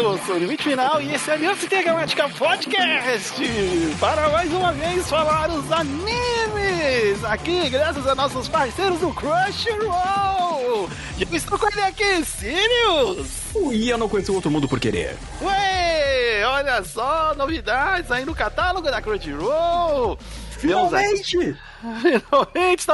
eu sou o Limite Final e esse é Aliança Intergaláctica Podcast para mais uma vez falar os animes aqui, graças a nossos parceiros do Crunchyroll. E eu estou com ele aqui, Sirius. Ui, eu não conheço outro mundo por querer. Ué, olha só, novidades aí no catálogo da Crunchyroll. Finalmente! Finalmente,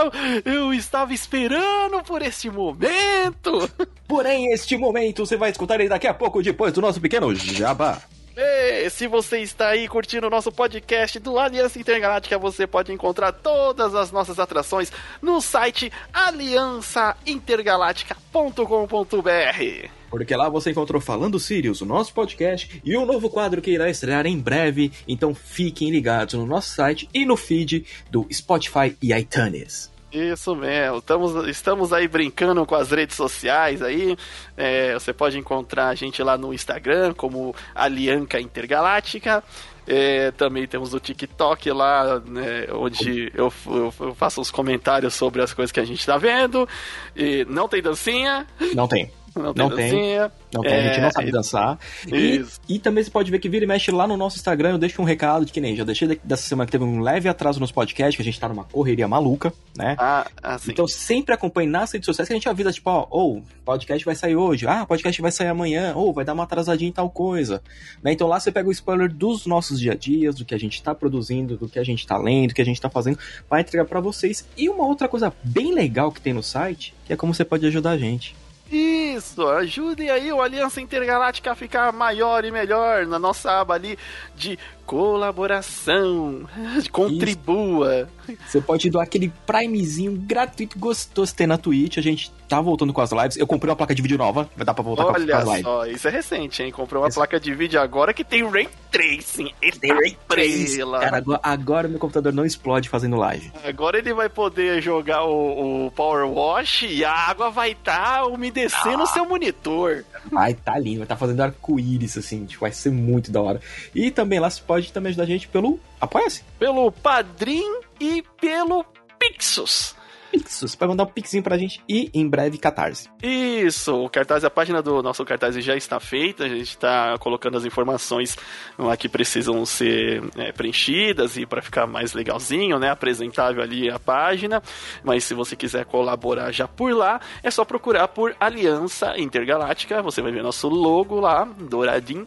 eu estava esperando por este momento. Porém, este momento você vai escutar ele daqui a pouco, depois do nosso pequeno jabá. E se você está aí curtindo o nosso podcast do Aliança Intergaláctica, você pode encontrar todas as nossas atrações no site aliançaintergaláctica.com.br. Porque lá você encontrou Falando Sirius, o nosso podcast, e um novo quadro que irá estrear em breve. Então fiquem ligados no nosso site e no feed do Spotify e iTunes. Isso mesmo, estamos, estamos aí brincando com as redes sociais aí. É, você pode encontrar a gente lá no Instagram como Alianca Intergaláctica. É, também temos o TikTok lá, né, onde eu, eu, eu, faço os comentários sobre as coisas que a gente está vendo. E não tem dancinha. Não tem. Não tem. Não dancinha. tem. Não, é, a gente não sabe dançar. E, e, também você pode ver que vira e mexe lá no nosso Instagram. Eu deixo um recado de que nem já deixei dessa semana que teve um leve atraso nos podcasts, que a gente tá numa correria maluca, né? Ah, assim. Então sempre acompanhe nas redes sociais que a gente avisa, tipo, ó, ou oh, podcast vai sair hoje, ah, podcast vai sair amanhã, ou oh, vai dar uma atrasadinha em tal coisa. Né? Então lá você pega o spoiler dos nossos dia a dias, do que a gente tá produzindo, do que a gente tá lendo, do que a gente tá fazendo, vai entregar para vocês. E uma outra coisa bem legal que tem no site, que é como você pode ajudar a gente. Isso, ajudem aí o Aliança Intergaláctica a ficar maior e melhor na nossa aba ali de colaboração. Contribua. Você pode doar aquele primezinho gratuito gostoso ter na Twitch. A gente tá voltando com as lives. Eu comprei uma placa de vídeo nova, vai dar pra voltar Olha com as lives. Olha só, isso é recente, hein? Comprei uma Isso. placa de vídeo agora que tem Ray Tracing. Ele tem Ray Tracing. Cara, agora, agora, meu computador não explode fazendo live. Agora ele vai poder jogar o, o Power Wash e a água vai estar tá umedecendo o ah. seu monitor. Vai tá lindo, vai tá fazendo arco-íris, assim, tipo, vai ser muito da hora. E também lá você pode também ajudar a gente pelo Apoia-se. Pelo Padrim e pelo Pixos. Pixos, para mandar um pixinho pra gente e em breve Catarse. Isso, o cartaz, a página do nosso cartaz já está feita, a gente está colocando as informações lá que precisam ser é, preenchidas e para ficar mais legalzinho, né, apresentável ali a página. Mas se você quiser colaborar já por lá, é só procurar por Aliança Intergaláctica, você vai ver nosso logo lá, douradinho.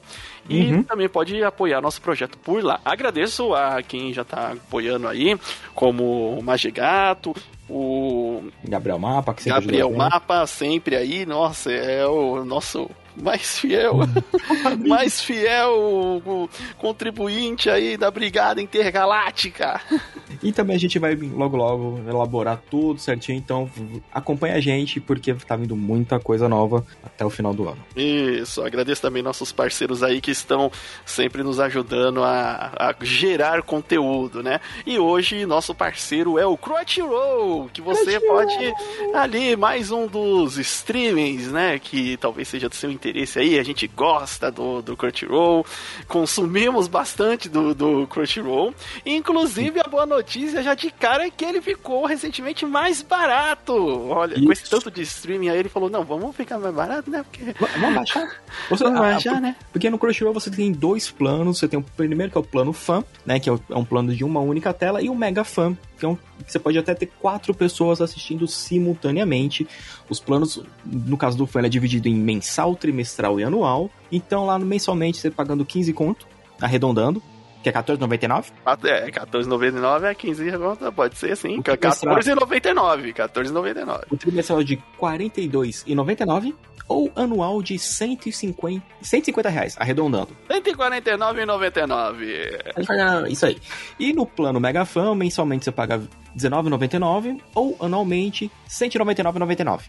E uhum. também pode apoiar nosso projeto por lá. Agradeço a quem já está apoiando aí, como o Magigato, o Gabriel Mapa, que sempre Gabriel Mapa sempre aí, nossa, é o nosso mais fiel, mais fiel contribuinte aí da Brigada Intergaláctica. E também a gente vai logo logo elaborar tudo certinho, então acompanha a gente porque tá vindo muita coisa nova até o final do ano. Isso, agradeço também nossos parceiros aí que estão sempre nos ajudando a, a gerar conteúdo, né? E hoje nosso parceiro é o Crunchyroll, que você Crunchyroll. pode ali mais um dos streamings, né, que talvez seja do seu interesse aí, a gente gosta do, do Crunchyroll, consumimos bastante do, do Crunchyroll. Inclusive, a boa notícia já de cara é que ele ficou recentemente mais barato. Olha, Isso. com esse tanto de streaming aí, ele falou: não, vamos ficar mais barato, né? Porque... Vamos baixar. Você, vamos baixar, né? Porque no Crunchyroll você tem dois planos. Você tem o primeiro que é o plano fã, né? Que é, é um plano de uma única tela, e o mega fã, que é um, você pode até ter quatro pessoas assistindo simultaneamente. Os planos, no caso do fã, é dividido em mensal, trimestral e anual. Então lá mensalmente você pagando 15 conto, arredondando, que é 14,99? É, 14,99 é 15 conto, pode ser assim. 14,99, 14,99. O trimestral é de 42,99 ou anual de 150, 150 reais, arredondando. 149,99. Isso aí. E no plano Mega Fan, mensalmente você paga R$19,99 ou anualmente R$199,99.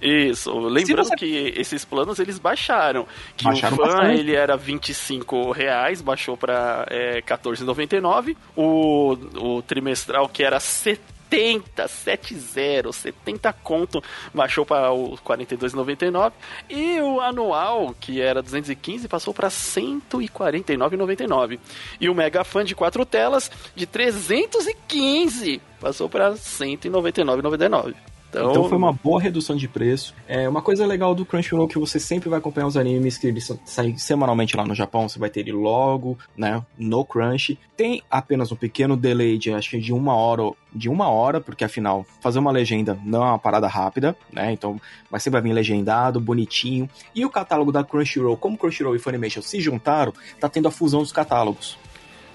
Isso, lembrando você... que esses planos eles baixaram. Que baixaram o fã ele era 25 reais, baixou para é, 14,99. O, o trimestral que era 70 70, 70, 70 conto, baixou para o 42,99 e o anual, que era 215, passou para 149,99. E o Mega Fan de quatro telas de 315 passou para 199,99. Então... então... foi uma boa redução de preço. É uma coisa legal do Crunchyroll é que você sempre vai acompanhar os animes que eles saem semanalmente lá no Japão, você vai ter ele logo, né, no Crunch. Tem apenas um pequeno delay de acho que de uma hora de uma hora, porque afinal, fazer uma legenda não é uma parada rápida, né? Então, vai sempre vir legendado, bonitinho. E o catálogo da Crunchyroll, como Crunchyroll e Funimation se juntaram, tá tendo a fusão dos catálogos.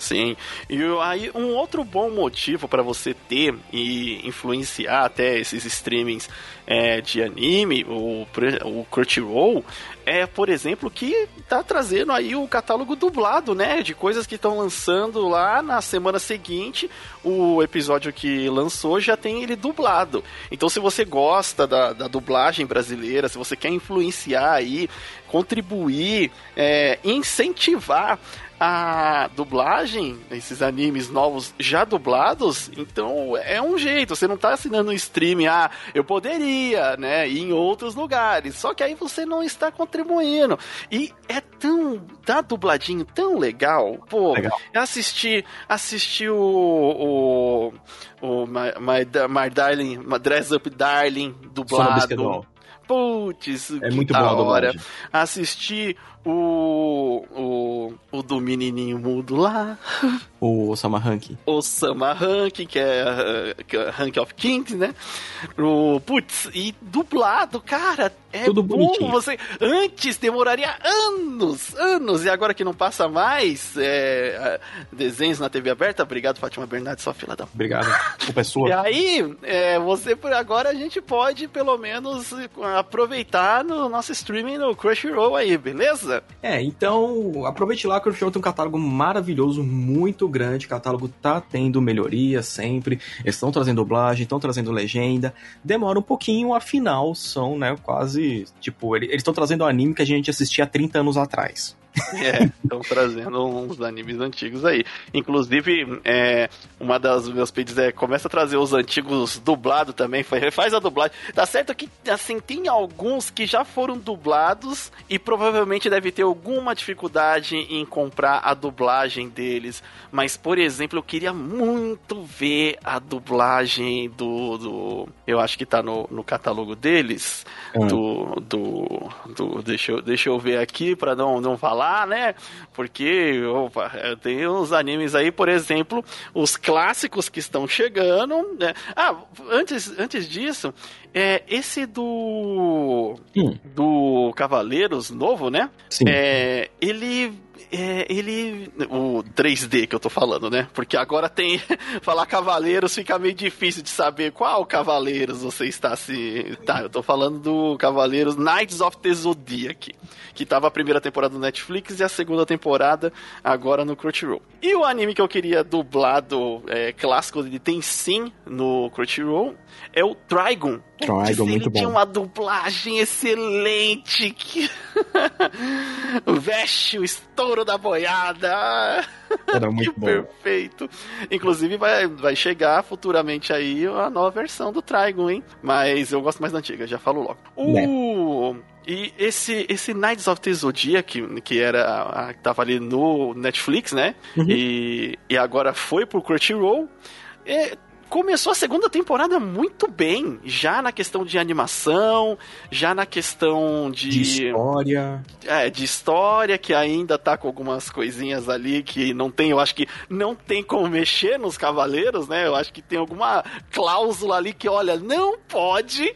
Sim. E aí, um outro bom motivo para você ter e influenciar até esses streamings é, de anime, o, o Crunchyroll, é, por exemplo, que tá trazendo aí o catálogo dublado, né? De coisas que estão lançando lá na semana seguinte. O episódio que lançou já tem ele dublado. Então, se você gosta da, da dublagem brasileira, se você quer influenciar aí, contribuir, é, incentivar a dublagem, esses animes novos já dublados, então é um jeito, você não tá assinando um stream, ah, eu poderia, né, ir em outros lugares, só que aí você não está contribuindo. E é tão, tá dubladinho tão legal, pô, legal. assisti, assisti o, o, o My, My, My Darling, My Dress Up Darling dublado. Putz, é muito bom a hora. Assisti o, o, o do menininho mudo lá. O Osama Rank. Osama Rank, que é, que é Rank of Kings, né? O, putz, e dublado, cara, é Tudo bom. Bonitinho. Você, antes demoraria anos, anos, e agora que não passa mais é, desenhos na TV aberta, obrigado, Fátima Bernardes, sua fila da... Obrigado, culpa é sua. E aí, é, você, por agora, a gente pode, pelo menos, aproveitar no nosso streaming no Crunchyroll aí, beleza? É, então aproveite lá que o show tem um catálogo maravilhoso, muito grande. Catálogo tá tendo melhoria sempre. Eles estão trazendo dublagem, estão trazendo legenda. Demora um pouquinho, afinal, são, né, quase. Tipo, eles estão trazendo o anime que a gente assistia há 30 anos atrás. É, estão trazendo uns animes antigos aí. Inclusive, é, uma das meus pedidos é começa a trazer os antigos dublados também, faz a dublagem. Tá certo que, assim, tem alguns que já foram dublados e provavelmente deve ter alguma dificuldade em comprar a dublagem deles. Mas, por exemplo, eu queria muito ver a dublagem do. do eu acho que tá no, no catálogo deles. Hum. Do, do, do. Deixa eu, deixa eu ver aqui para não, não falar né? Porque opa, tem uns animes aí, por exemplo, os clássicos que estão chegando, né? Ah, antes, antes disso, é, esse do. Hum. Do Cavaleiros novo, né? Sim. É, ele é, ele. O 3D que eu tô falando, né? Porque agora tem. falar Cavaleiros fica meio difícil de saber qual Cavaleiros você está se. Tá, eu tô falando do Cavaleiros Knights of the Zodiac. Que tava a primeira temporada no Netflix e a segunda temporada agora no Crunchyroll. E o anime que eu queria dublado é, clássico, ele tem sim no Crunchyroll, é o Trigon. Trigon, muito bom. tinha uma dublagem excelente. Que... Veste o estouro da boiada. Era muito que bom. Perfeito. Inclusive vai, vai chegar futuramente aí a nova versão do Trigon, hein? Mas eu gosto mais da antiga, já falo logo. O... Né? E esse, esse Knights of the Zodiac, que era a, que tava ali no Netflix, né? Uhum. E, e agora foi pro Crunchyroll. É, começou a segunda temporada muito bem, já na questão de animação, já na questão de, de história. É, de história que ainda tá com algumas coisinhas ali que não tem, eu acho que não tem como mexer nos cavaleiros, né? Eu acho que tem alguma cláusula ali que olha, não pode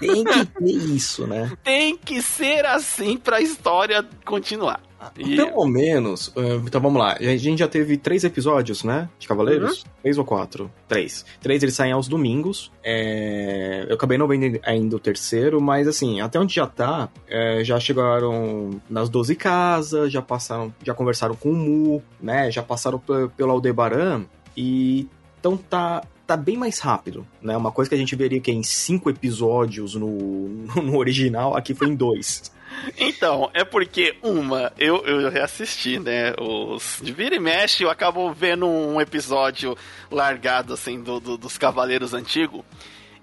Tem que ter isso, né? Tem que ser assim pra história continuar. E... Pelo menos. Uh, então vamos lá. A gente já teve três episódios, né? De Cavaleiros? Uhum. Três ou quatro? Três. Três eles saem aos domingos. É... Eu acabei não vendo ainda o terceiro, mas assim, até onde já tá, é, já chegaram nas 12 casas, já passaram, já conversaram com o Mu, né? Já passaram pelo Aldebaran e então tá tá bem mais rápido, né? Uma coisa que a gente veria que é em cinco episódios no, no original, aqui foi em dois. Então, é porque, uma, eu, eu reassisti, né? Os. De vira e mexe, eu acabo vendo um episódio largado, assim, do, do dos Cavaleiros Antigos.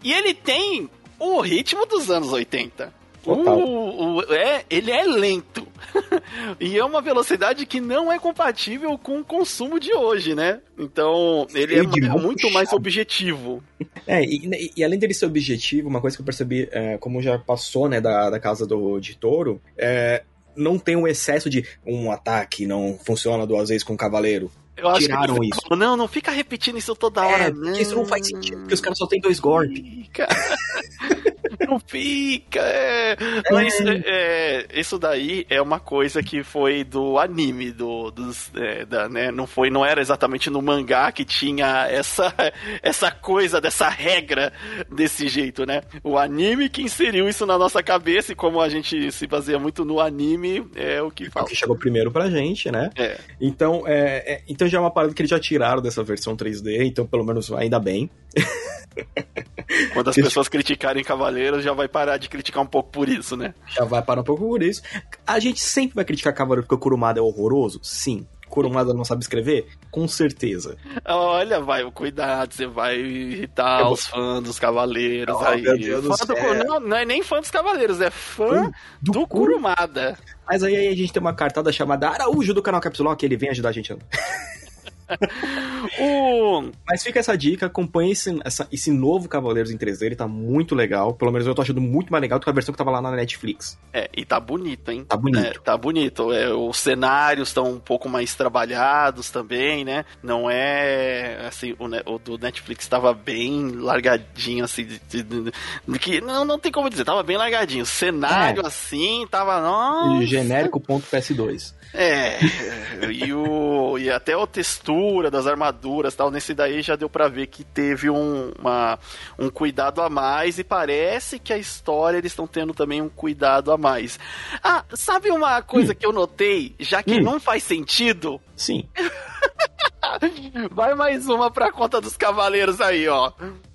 E ele tem o ritmo dos anos 80. O, o, é, ele é lento. e é uma velocidade que não é compatível com o consumo de hoje, né? Então, ele é, é muito mais objetivo. É, e, e, além dele ser objetivo, uma coisa que eu percebi, é, como já passou, né, da, da casa do de touro, é, não tem um excesso de um ataque não funciona duas vezes com o cavaleiro. Eu Tiraram isso. Não, não fica repetindo isso toda hora, é, não. Isso não faz sentido, porque os caras só tem dois golpes. não fica. É. Mas é, é, isso daí é uma coisa que foi do anime, do, dos, é, da, né? Não foi, não era exatamente no mangá que tinha essa, essa coisa dessa regra desse jeito, né? O anime que inseriu isso na nossa cabeça e como a gente se baseia muito no anime é o que fala. É o que chegou primeiro pra gente, né? É. Então, é, é, então já é uma parada que eles já tiraram dessa versão 3D, então pelo menos ainda bem. Quando as pessoas criticarem Cavaleiros, já vai parar de criticar um pouco por isso, né? Já vai parar um pouco por isso. A gente sempre vai criticar Cavaleiro porque o Kurumada é horroroso? Sim. Kurumada não sabe escrever? Com certeza. Olha, vai, cuidado, você vai irritar os fãs dos Cavaleiros oh, aí. Fã do, não, não, é nem fã dos Cavaleiros, é fã do, do Kurumada. Mas aí, aí, a gente tem uma cartada chamada Araújo do canal Capsulão, que ele vem ajudar a gente. o... Mas fica essa dica, acompanhe esse, essa, esse novo Cavaleiros em 3D, ele tá muito legal. Pelo menos eu tô achando muito mais legal do que a versão que tava lá na Netflix. É, e tá bonito, hein? Tá bonito. É, tá bonito. É, os cenários estão um pouco mais trabalhados também, né? Não é assim, o, o do Netflix tava bem largadinho, assim, de, de, de, que não, não tem como dizer, tava bem largadinho. O cenário, é. assim, tava. Nossa. Genérico ponto PS2. É, e, o, e até a textura das armaduras tal, nesse daí já deu para ver que teve um, uma, um cuidado a mais e parece que a história eles estão tendo também um cuidado a mais. Ah, sabe uma coisa hum. que eu notei, já que hum. não faz sentido? Sim. Vai mais uma pra conta dos cavaleiros aí, ó.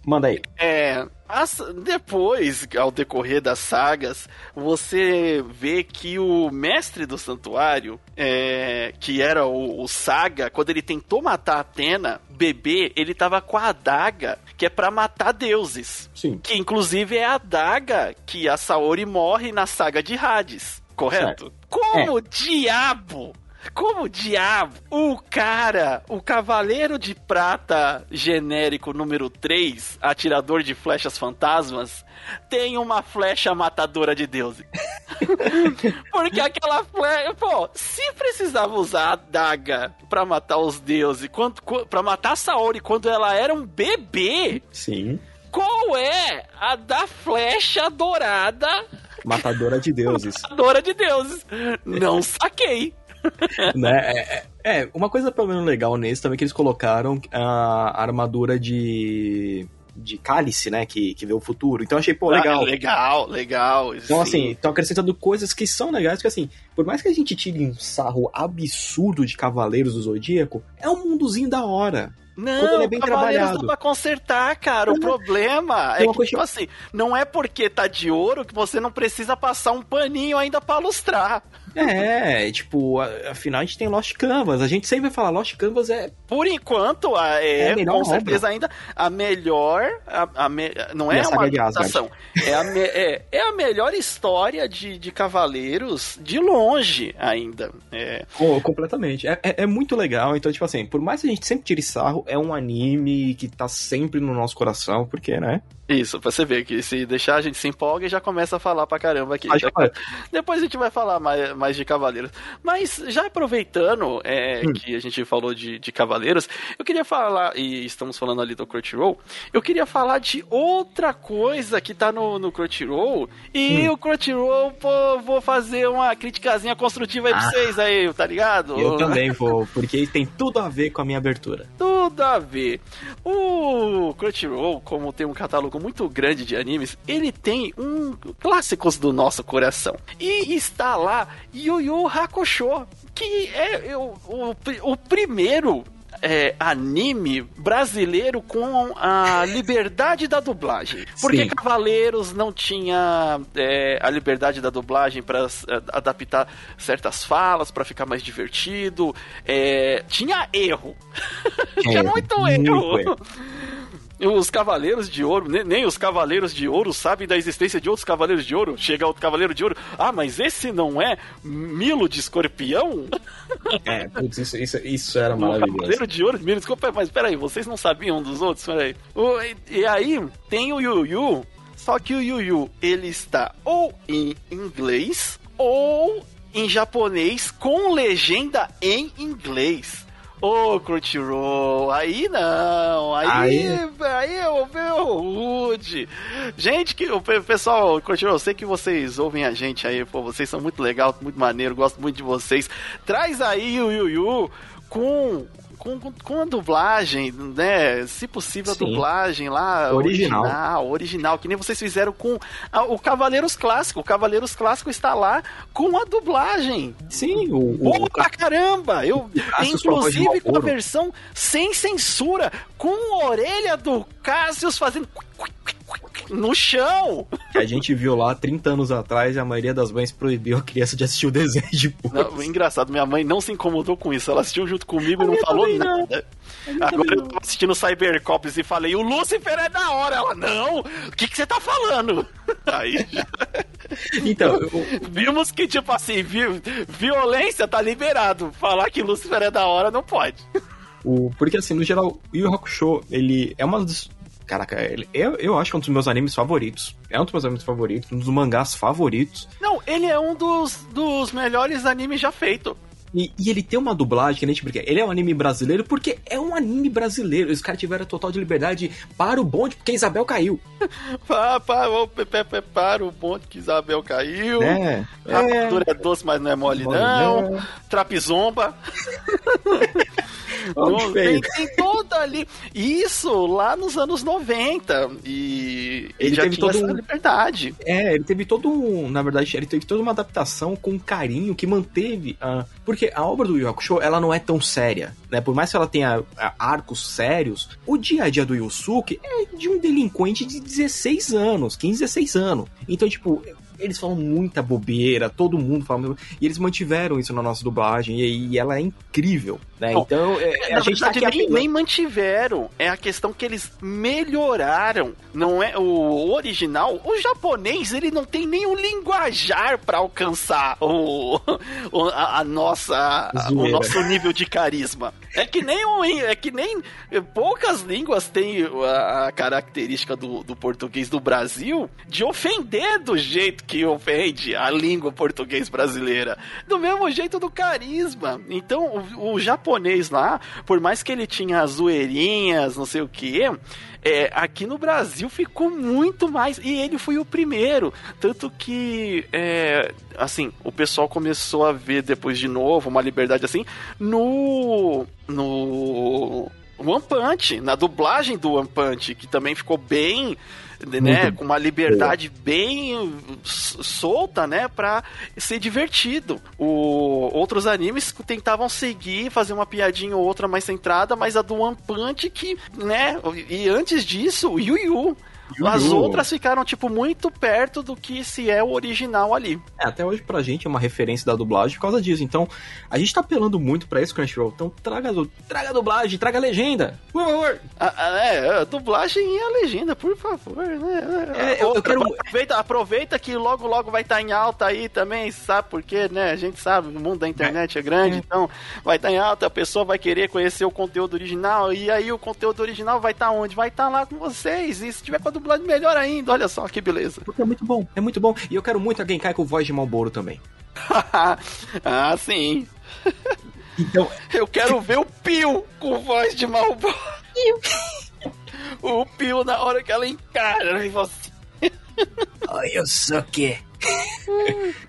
Manda aí. É, as, depois, ao decorrer das sagas, você vê que o mestre do santuário, é, que era o, o, Saga, quando ele tentou matar Atena, bebê, ele tava com a adaga, que é para matar deuses. Sim. Que inclusive é a adaga que a Saori morre na saga de Hades. Correto? Certo. Como é. diabo como diabo o cara, o Cavaleiro de Prata genérico número 3, atirador de flechas fantasmas, tem uma flecha matadora de deuses? Porque aquela flecha. Pô, se precisava usar a daga pra matar os deuses, quando, pra matar a Saori quando ela era um bebê. Sim. Qual é a da flecha dourada? Matadora de deuses. Matadora de deuses. Não saquei. né? É, é, é, uma coisa pelo menos legal nesse também é que eles colocaram a armadura de de cálice, né, que, que vê o futuro. Então achei, pô, legal. Ah, legal, legal. Então, sim. assim, estão acrescentando coisas que são legais, porque assim, por mais que a gente tire um sarro absurdo de Cavaleiros do Zodíaco, é um mundozinho da hora. Não, ele é bem trabalhado. Dá pra consertar, cara. O problema é que, tipo assim, não é porque tá de ouro que você não precisa passar um paninho ainda pra lustrar. É, tipo, afinal a gente tem Lost Canvas. A gente sempre vai falar Lost Canvas é. Por enquanto, é, é com certeza ainda a melhor. A, a me, não é uma adaptação. É a, me, é, é a melhor história de, de Cavaleiros de longe ainda. É. Oh, completamente. É, é, é, muito legal. Então, tipo assim, por mais que a gente sempre tire sarro, é um anime que tá sempre no nosso coração, porque, né? Isso, pra você ver que se deixar a gente se empolga e já começa a falar pra caramba aqui. Depois a gente vai falar mais, mais de Cavaleiros. Mas já aproveitando é, hum. que a gente falou de, de Cavaleiros, eu queria falar, e estamos falando ali do Crunchyroll, eu queria falar de outra coisa que tá no, no Crunchyroll. E hum. o Crunchyroll, pô, vou fazer uma criticazinha construtiva aí ah. pra vocês aí, tá ligado? Eu também vou, porque tem tudo a ver com a minha abertura. Tudo a ver. O Crunchyroll, como tem um catálogo muito grande de animes, ele tem um clássicos do nosso coração. E está lá Yu Yu Hakusho, que é o, o, o primeiro é, anime brasileiro com a liberdade da dublagem. Porque Sim. Cavaleiros não tinha é, a liberdade da dublagem para é, adaptar certas falas, para ficar mais divertido. É, tinha erro. tinha muito erro. Muito erro. Os Cavaleiros de Ouro, nem, nem, os Cavaleiros de Ouro sabem da existência de outros Cavaleiros de Ouro. Chega outro Cavaleiro de Ouro, ah, mas esse não é Milo de Escorpião? É, putz, isso, isso, isso era maravilhoso. Cavaleiro de Ouro, Milo, desculpa, mas peraí, vocês não sabiam dos outros? Peraí. E, e aí, tem o Yu Yu, só que o Yu Yu, ele está ou em inglês ou em japonês com legenda em inglês. Ô, oh, Crunchyroll, aí não, aí, aí, aí eu meu rude. Gente, que o pessoal, Crunchyroll, eu sei que vocês ouvem a gente aí, pô, vocês são muito legal, muito maneiro, gosto muito de vocês. Traz aí o Yu Yu com com, com, a dublagem, né? Se possível, a Sim. dublagem lá original. original. original, que nem vocês fizeram com a, o Cavaleiros Clássico. O Cavaleiros Clássico está lá com a dublagem. Sim, o. Boa o, pra caramba! Eu, inclusive com a versão sem censura, com a orelha do Cassius fazendo no chão. Que a gente viu lá 30 anos atrás e a maioria das mães proibiu a criança de assistir o desenho de não, Engraçado, minha mãe não se incomodou com isso. Ela assistiu junto comigo e não falou nada. Não. Agora eu tô assistindo Cybercops e falei, o Lucifer é da hora. Ela, não, o que, que você tá falando? Aí Então, eu... vimos que, tipo assim, vi... violência tá liberado. Falar que Lucifer é da hora não pode. O, porque assim, no geral, o Yu Hakusho, ele é uma das Caraca, ele, eu, eu acho que é um dos meus animes favoritos. É um dos meus animes favoritos, um dos mangás favoritos. Não, ele é um dos, dos melhores animes já feito. E, e, ele tem uma dublagem que a gente brinca. Ele é um anime brasileiro porque é um anime brasileiro. Os caras tiveram total de liberdade para o bonde porque Isabel caiu. para, o bonde que Isabel caiu. É. A é. é doce, mas não é mole, mole não. não. Trapizomba. Não, tem, tem toda ali. Isso lá nos anos 90. E ele, ele já teve toda uma liberdade. É, ele teve todo um. Na verdade, ele teve toda uma adaptação com carinho que manteve. Uh, porque a obra do Yu Hakusho, ela não é tão séria. Né? Por mais que ela tenha arcos sérios, o dia a dia do Yusuke é de um delinquente de 16 anos, 15, 16 anos. Então, tipo, eles falam muita bobeira, todo mundo fala. E eles mantiveram isso na nossa dublagem e, e ela é incrível, né? Bom, então, é, a gente verdade, tá nem, nem, mantiveram. É a questão que eles melhoraram. Não é o original. O japonês, ele não tem nenhum linguajar para alcançar o, o a, a, nossa, a, o nosso nível de carisma. É que nem o, é que nem poucas línguas têm a, a característica do, do português do Brasil de ofender do jeito que ofende a língua português brasileira. Do mesmo jeito do carisma. Então, o, o japonês lá, por mais que ele tinha zoeirinhas, não sei o que, é, aqui no Brasil ficou muito mais. E ele foi o primeiro. Tanto que, é, assim, o pessoal começou a ver depois de novo uma liberdade assim no. No. One Punch, na dublagem do One Punch, que também ficou bem né, com uma liberdade boa. bem solta, né, para ser divertido. O, outros animes tentavam seguir, fazer uma piadinha ou outra mais centrada, mas a do One Punch que, né, e antes disso, o Yu Yu as outras ficaram, tipo, muito perto do que se é o original ali. É, até hoje pra gente é uma referência da dublagem por causa disso. Então, a gente tá apelando muito pra isso, Crunchyroll. Então, traga, traga a dublagem, traga a legenda, por favor. é, a dublagem e a legenda, por favor, né? É, eu, eu quero... aproveita, aproveita que logo, logo vai estar tá em alta aí também, sabe por quê, né? A gente sabe, o mundo da internet é, é grande, é. então vai estar tá em alta, a pessoa vai querer conhecer o conteúdo original, e aí o conteúdo original vai estar tá onde? Vai estar tá lá com vocês, e se tiver com a dublagem melhor ainda, olha só que beleza. Porque é muito bom, é muito bom. E eu quero muito alguém cair com voz de Malboro também. ah, sim. Então, eu quero ver o Pio com voz de Malboro. o Pio na hora que ela encara em você. Oi, eu sou o quê?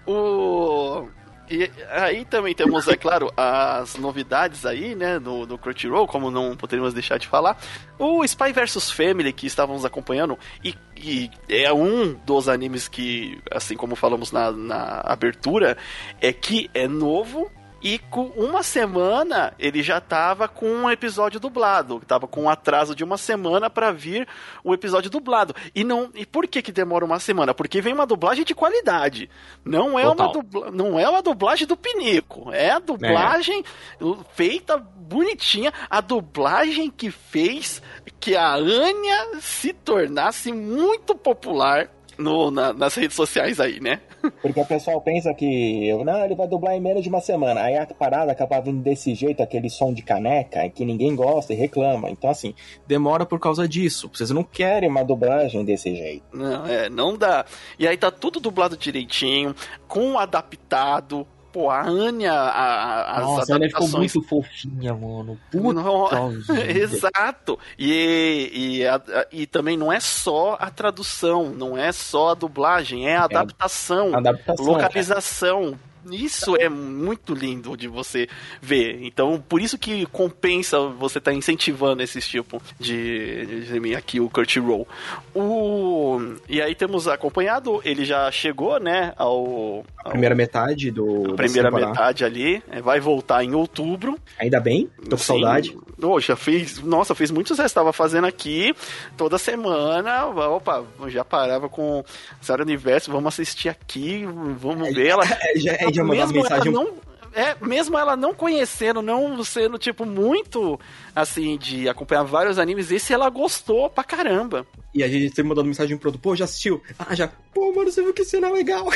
o e aí também temos, é claro, as novidades aí, né, no, no Crunchyroll, como não poderíamos deixar de falar. O Spy vs Family, que estávamos acompanhando, e, e, é um dos animes que, assim como falamos na, na abertura, é que é novo, E com uma semana ele já tava com um episódio dublado, tava com um atraso de uma semana para vir o episódio dublado. E não, e por que que demora uma semana? Porque vem uma dublagem de qualidade. Não é Total. uma dubla, não é uma dublagem do pinico, é a dublagem é. feita bonitinha, a dublagem que fez que a Anya se tornasse muito popular no, na, nas redes sociais aí, né? Porque o pessoal pensa que, não, ele vai dublar em menos de uma semana. Aí a parada acaba vindo desse jeito, aquele som de caneca, que ninguém gosta e reclama. Então, assim, demora por causa disso. Vocês não querem uma dublagem desse jeito. Não, é, não dá. E aí tá tudo dublado direitinho, com adaptado, pô, a Anya, a, as Nossa, adaptações... ela ficou muito fofinha, mano. Puta Exato. E, e, a, e também não é só a tradução, não é só a dublagem, é a adaptação, é a adaptação localização. Isso é muito lindo de você ver. Então, por isso que compensa você estar tá incentivando esse tipo de, de, aqui o Kurt Roll. O e aí temos acompanhado, ele já chegou, né, ao, ao primeira metade do primeira metade ali, é, vai voltar em outubro. Ainda bem, tô com Sim. saudade. Oh, já fez, nossa, fez muitos estava fazendo aqui toda semana. Opa, já parava com Zero Universo, vamos assistir aqui, vamos ver ela. já, é já mandava mensagem. Não, é, mesmo ela não conhecendo, não sendo, tipo, muito, assim, de acompanhar vários animes, esse ela gostou pra caramba. E a gente sempre mandando mensagem pro outro, pô, já assistiu? Ah, já. Pô, mano, você viu que cena legal.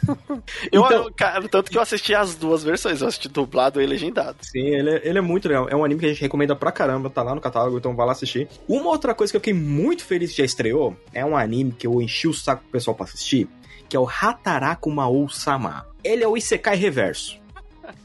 eu, então, cara, tanto que eu assisti as duas versões, eu assisti dublado e legendado. Sim, ele é, ele é muito legal. É um anime que a gente recomenda pra caramba, tá lá no catálogo, então vai lá assistir. Uma outra coisa que eu fiquei muito feliz que já estreou, é um anime que eu enchi o saco pro pessoal pra assistir, que é o Hataraku Maou Sama. Ele é o Isekai reverso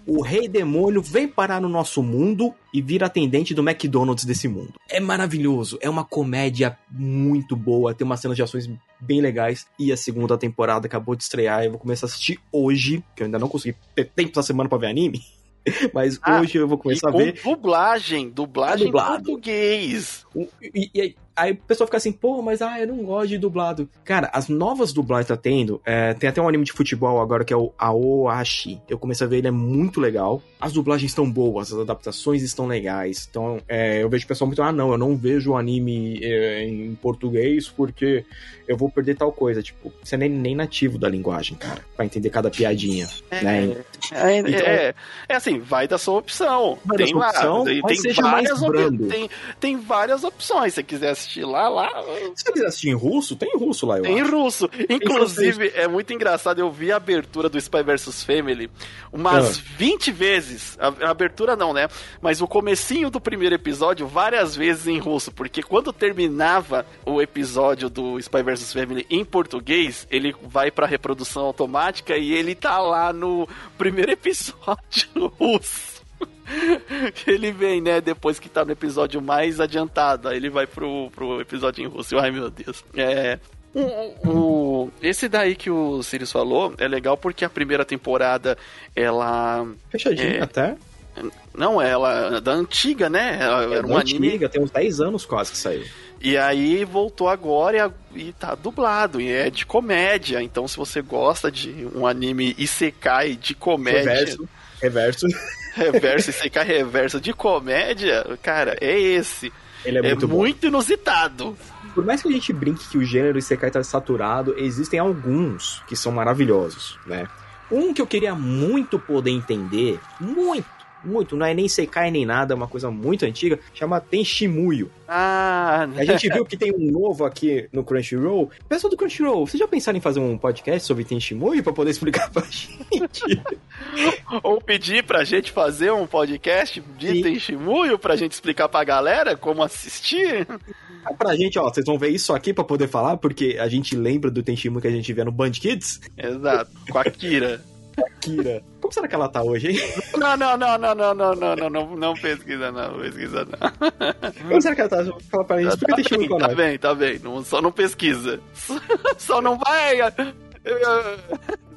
o rei demônio vem parar no nosso mundo e vira atendente do McDonald's desse mundo. É maravilhoso, é uma comédia muito boa, tem umas cenas de ações bem legais. E a segunda temporada acabou de estrear, eu vou começar a assistir hoje, que eu ainda não consegui ter tempo essa semana para ver anime. Mas ah, hoje eu vou começar a ver. Dublagem, dublagem em português. E, e, Aí o pessoal fica assim, pô, mas ah, eu não gosto de dublado. Cara, as novas dublagens tá tendo, é, tem até um anime de futebol agora que é o Aoashi. Eu comecei a ver, ele é muito legal. As dublagens estão boas, as adaptações estão legais. Então, é, eu vejo o pessoal muito, ah, não, eu não vejo o anime é, em português porque eu vou perder tal coisa. Tipo, você nem, nem nativo da linguagem, cara, pra entender cada piadinha. É, né? É, então, é, é, assim, vai da sua opção. Vai tem sua opção, tem, tem várias, tem, tem várias opções. Se você quiser assistir lá, lá. Se você quiser assistir em russo, tem em russo lá, eu Tem em russo. Inclusive, é muito engraçado, eu vi a abertura do Spy vs Family umas ah. 20 vezes. A, a, abertura não, né? Mas o comecinho do primeiro episódio, várias vezes em russo, porque quando terminava o episódio do Spy vs Family em português, ele vai pra reprodução automática e ele tá lá no primeiro episódio russo. ele vem, né, depois que tá no episódio mais adiantado. Aí ele vai pro, pro episódio em russo. Ai, meu Deus. É. O, o, esse daí que o Sirius falou é legal porque a primeira temporada ela. Fechadinha é, até. Não, ela da antiga, né? Ela, é era um anime. Antiga, tem uns 10 anos quase que saiu. E aí voltou agora e, e tá dublado, e é de comédia. Então, se você gosta de um anime Isekai de comédia. Reverso. Reverso reverso, cara reverso de comédia, cara, é esse. Ele é, é muito, muito inusitado. Por mais que a gente brinque que o gênero Isekai tá saturado, existem alguns que são maravilhosos, né? Um que eu queria muito poder entender, muito, muito, não é nem Sekai nem nada, é uma coisa muito antiga, chama Tenshimuyo. Ah, a gente viu que tem um novo aqui no Crunchyroll. Pessoal do Crunchyroll, vocês já pensaram em fazer um podcast sobre Tenshimuyo para poder explicar pra gente? Ou pedir pra gente fazer um podcast de Sim. Tenshimuyo pra gente explicar pra galera como assistir? Pra gente, ó, vocês vão ver isso aqui pra poder falar, porque a gente lembra do Tenshimuyo que a gente vê no Band Kids. Exato, com a Kira. Kira. Como será que ela tá hoje, hein? Não, não, não, não, não, não, não, não, não, não pesquisa não, pesquisa não. Como será que ela tá? Fala pra gente, explica tá, bem, tá bem, tá bem, não, só não pesquisa. Só não vai...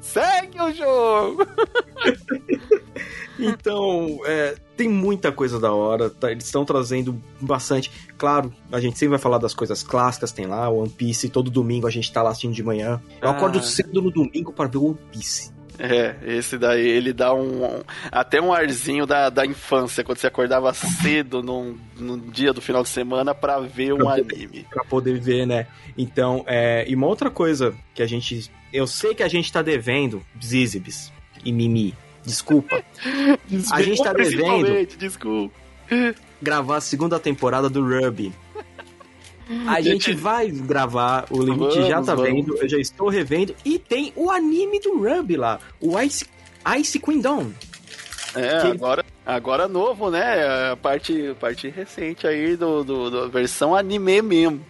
Segue o jogo! Então, é, tem muita coisa da hora, tá? eles estão trazendo bastante. Claro, a gente sempre vai falar das coisas clássicas, tem lá One Piece, todo domingo a gente tá lá assistindo de manhã. Eu ah. acordo cedo no domingo para ver One Piece É, esse daí ele dá um, um, até um arzinho da, da infância, quando você acordava cedo num, num dia do final de semana para ver um pra anime. Pra poder ver, né? Então, é, e uma outra coisa que a gente. Eu sei que a gente tá devendo, Zizibs e Mimi, desculpa. a gente tá devendo. Desculpa. Gravar a segunda temporada do Ruby. A gente vai gravar, o Limite vamos, já tá vamos. vendo, eu já estou revendo. E tem o anime do Ruby lá, o Ice, Ice Kingdom. É, que... agora, agora novo, né? A parte, parte recente aí do, do, do versão anime mesmo.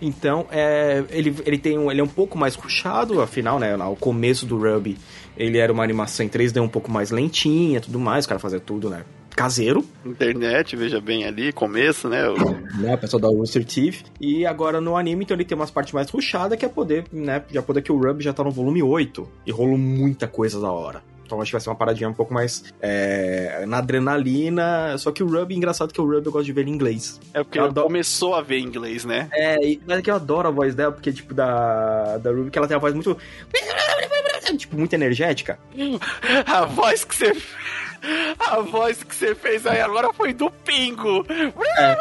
Então, é, ele, ele tem um, ele é um pouco mais ruchado, afinal, né? O começo do Ruby, ele era uma animação em 3D um pouco mais lentinha, tudo mais, o cara fazia tudo, né? Caseiro. Internet, veja bem ali, começo, né? O... né, a pessoa da Rooster Teeth. E agora no anime, então ele tem umas partes mais ruchadas, que é poder, né? Já poder que o Rub já tá no volume 8. E rolou muita coisa da hora. Então acho que vai ser uma paradinha um pouco mais é, na adrenalina. Só que o Rub, engraçado que o Rub eu gosto de ver em inglês. É porque adoro... começou a ver em inglês, né? É, mas é que eu adoro a voz dela, porque, tipo, da, da Ruby, que ela tem a voz muito. Tipo, muito energética. A voz que você. A voz que você fez aí agora foi do Pingo. É.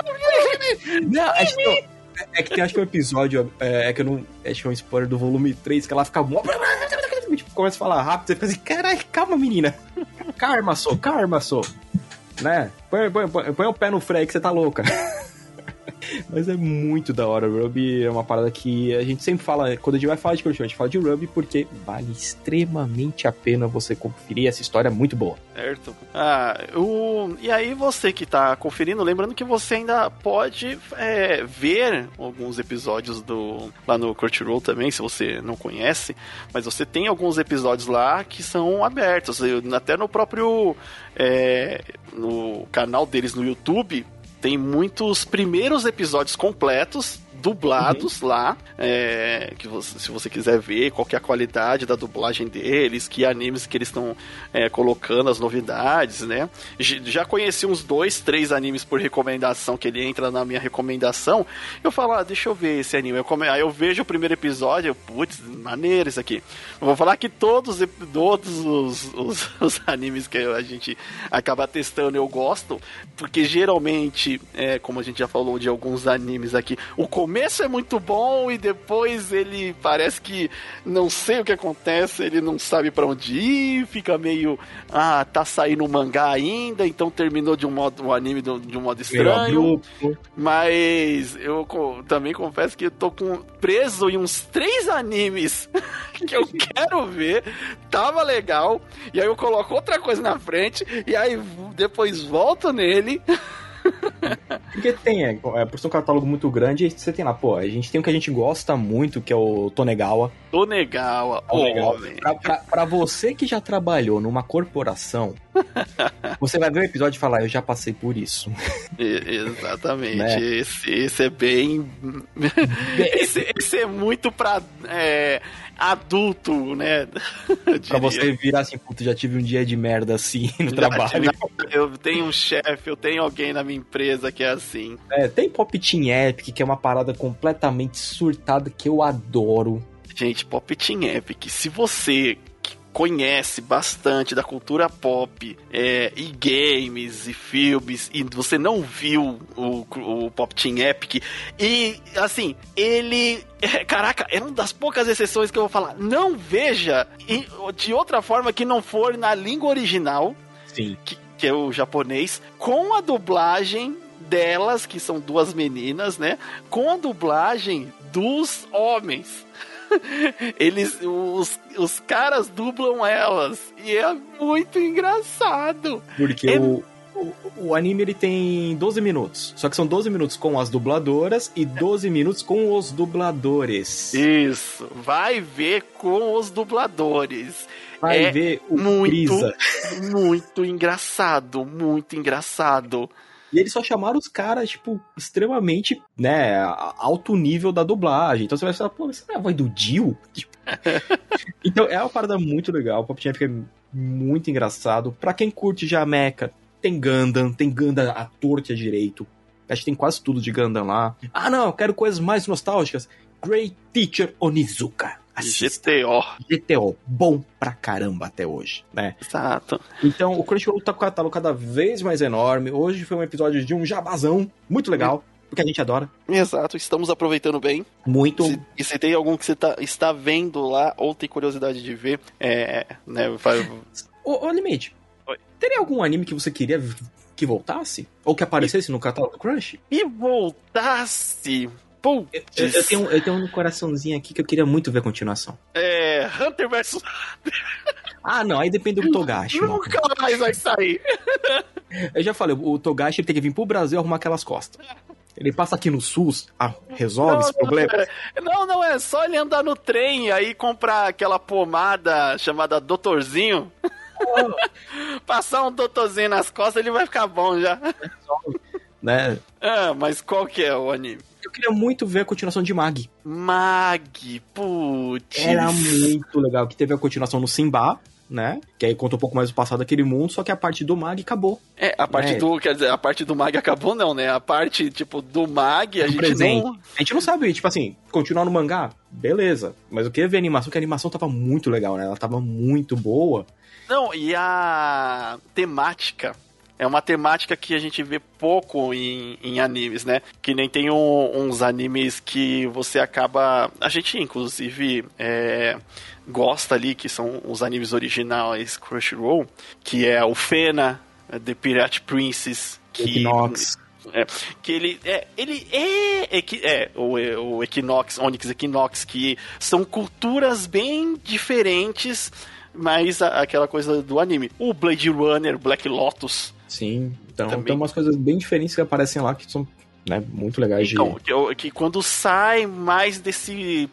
Não, acho que, é que tem acho que um episódio, é, é, que eu não. Acho que é um spoiler do volume 3, que ela fica. Tipo, começa a falar rápido, você fica assim, caralho, calma, menina. Calma, sou, calma, sou. Né? Põe, põe, põe, põe o pé no freio que você tá louca. Mas é muito da hora. Ruby é uma parada que a gente sempre fala, quando a gente vai falar de Crunchyroll, a gente fala de Ruby porque vale extremamente a pena você conferir essa história é muito boa. Certo. Ah, o... E aí você que tá conferindo, lembrando que você ainda pode é, ver alguns episódios do lá no Crunchyroll também, se você não conhece, mas você tem alguns episódios lá que são abertos, até no próprio é, no canal deles no YouTube tem muitos primeiros episódios completos dublados uhum. lá, é, que você, se você quiser ver qual é a qualidade da dublagem deles, que animes que eles estão é, colocando, as novidades, né? Já conheci uns dois, três animes por recomendação, que ele entra na minha recomendação, eu falo, ah, deixa eu ver esse anime. Eu come... Aí eu vejo o primeiro episódio, putz, maneiro isso aqui. Eu vou falar que todos, todos os, os, os animes que a gente acaba testando eu gosto, porque geralmente, é, como a gente já falou de alguns animes aqui, o começo é muito bom e depois ele parece que não sei o que acontece, ele não sabe para onde ir, fica meio ah, tá saindo um mangá ainda, então terminou de um modo um anime de um modo estranho. Mas eu também confesso que eu tô com preso em uns três animes que eu quero ver. Tava legal. E aí eu coloco outra coisa na frente e aí depois volto nele. Porque tem, é, é, por ser um catálogo muito grande, você tem lá, pô, a gente tem o que a gente gosta muito, que é o Tonegawa. Tonegawa, Tonegawa. Pra, pra, pra, você que já trabalhou numa corporação, você vai ver o episódio e falar, eu já passei por isso. exatamente. Né? Esse, esse, é bem. esse, esse, é muito pra. É adulto, né? pra você virar assim, puto, já tive um dia de merda assim no já trabalho. eu tenho um chefe, eu tenho alguém na minha empresa que é assim. É, tem Pop Team Epic, que é uma parada completamente surtada que eu adoro. Gente, Pop Team Epic, se você conhece bastante da cultura pop é, e games e filmes e você não viu o, o Pop Team Epic e assim ele é, caraca é uma das poucas exceções que eu vou falar. Não veja de outra forma que não for na língua original sim. que, que é o japonês com a dublagem delas que são duas meninas né com a dublagem dos homens Eles, os, os caras dublam elas. E é muito engraçado. Porque é... o, o, o, anime ele tem 12 minutos. Só que são 12 minutos com as dubladoras e 12 minutos com os dubladores. Isso. Vai ver com os dubladores. Vai é ver o muito, muito engraçado, muito engraçado. E eles só chamaram os caras, tipo, extremamente, né, alto nível da dublagem. Então você vai falar, pô, não é a voz do Dio? Tipo... então é uma parada muito legal. O Pop Team fica muito engraçado. Pra quem curte já Mecha, tem Gundam, tem Gundam à torta direito. Acho que tem quase tudo de Gundam lá. Ah, não, eu quero coisas mais nostálgicas. Great Teacher Onizuka. Assista. GTO. GTO, bom pra caramba até hoje, né? Exato. Então, o Crunchyroll tá com o catálogo cada vez mais enorme. Hoje foi um episódio de um jabazão muito legal, porque a gente adora. Exato, estamos aproveitando bem. Muito. Se- e se tem algum que você tá, está vendo lá ou tem curiosidade de ver, é. Né, vai- Ô, ô Limite, Oi. teria algum anime que você queria que voltasse? Ou que aparecesse no catálogo do Crunch? E voltasse. Putz, Eu, eu tenho, eu tenho um coraçãozinho aqui que eu queria muito ver a continuação. É. Hunter vs. Ah, não, aí depende do Togashi. mano. Nunca mais vai sair. Eu já falei, o Togashi tem que vir pro Brasil arrumar aquelas costas. Ele passa aqui no SUS, ah, resolve esse problema. Não, não, é só ele andar no trem e aí comprar aquela pomada chamada Doutorzinho. Passar um doutorzinho nas costas, ele vai ficar bom já. Né? Ah, mas qual que é o anime? Eu queria muito ver a continuação de Mag. Mag, putz. Era muito legal, que teve a continuação no Simba, né? Que aí conta um pouco mais do passado daquele mundo, só que a parte do Mag acabou. É, a parte É. do, quer dizer, a parte do Mag acabou não, né? A parte, tipo, do Mag, a Do gente presente. não... A gente não sabe, tipo assim, continuar no mangá, beleza. Mas eu queria ver a animação, porque a animação tava muito legal, né? Ela tava muito boa. Não, e a temática é uma temática que a gente vê pouco em, em animes, né? Que nem tem um- uns animes que você acaba. A gente, inclusive, é, gosta ali, que são os animes originais Crunchyroll, que é o Fena, The Pirate Princess, que. Equinox. É, que ele é, ele é, equi- é o, o Equinox, Onyx Equinox, que são culturas bem diferentes, mas a- aquela coisa do anime. O Blade Runner, Black Lotus, Sim. Então Também. tem umas coisas bem diferentes que aparecem lá que são né, muito legais então, de. que, que quando sai mais desse,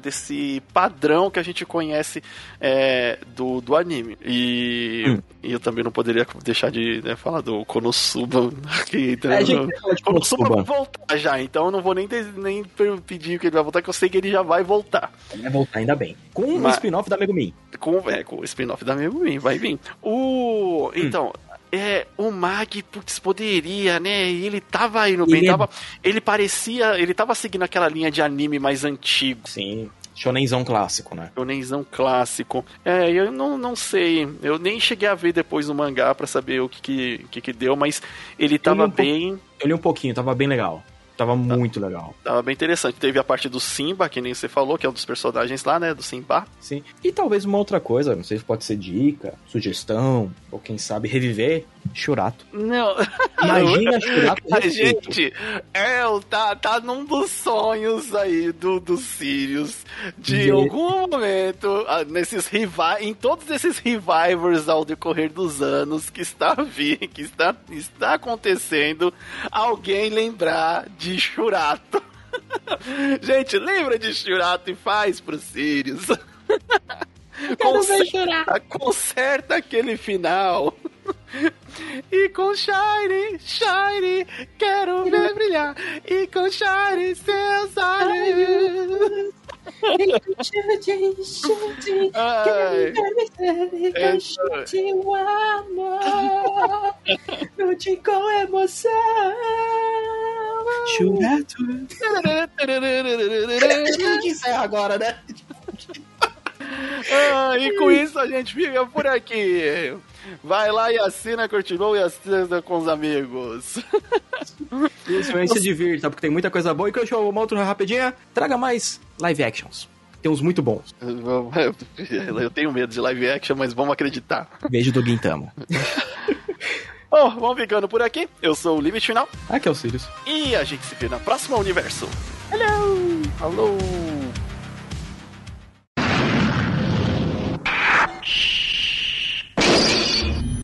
desse padrão que a gente conhece é, do, do anime. E, Hum. e eu também não poderia deixar de né, falar do Konosuba. Que, então, É, a gente vai falar de Konosuba vai Konosuba. voltar já, então eu não vou nem, nem pedir que ele vai voltar, que eu sei que ele já vai voltar. Vai voltar ainda bem. Com Mas- spin-off da Megumin. Com, é, com o spin-off da Megumin, vai vir. O. Então. É, o Mag, putz, poderia, né? E ele tava indo bem, Ele é- tava, ele parecia, ele tava seguindo aquela linha de anime mais antigo, Sim. Shonenzão clássico, né? shonenzão clássico. É, eu não, não sei, eu nem cheguei a ver depois o mangá pra saber o que que, que, que deu, mas ele tava um pouco- bem, Eu li um pouquinho, tava bem legal. Tava muito legal. tava bem interessante. Teve a parte do Simba, que nem você falou, que é um dos personagens lá, né, do Simba. Sim. E talvez uma outra coisa, não sei se pode ser dica, sugestão, ou quem sabe reviver, Churato. Não, Imagina Churato gente, é, tá, tá num dos sonhos aí do, dos Sirius. De De- algum momento, ah, nesses revi em todos esses revivers ao decorrer dos anos que está vi, que está, está acontecendo, alguém lembrar de Churato. gente, lembra de Churato e faz pro Sirius. Conserta, conserta aquele final. E com Shine, Shine, quero ver brilhar. E com Shine, seus olhos. Lute com emoção. Churato. encerra agora, né? Ah, e com isso a gente fica por aqui. Vai lá e assina, continuou e assina com os amigos. Isso aí se divirta, porque tem muita coisa boa. E que eu show uma outra rapidinha. Traga mais live actions. Tem uns muito bons. Eu tenho medo de live action, mas vamos acreditar. Beijo do Guintama. Bom, vamos ficando por aqui. Eu sou o Limite Final Aqui é o Sirius. e a gente se vê na próxima universo. Hello! Falou!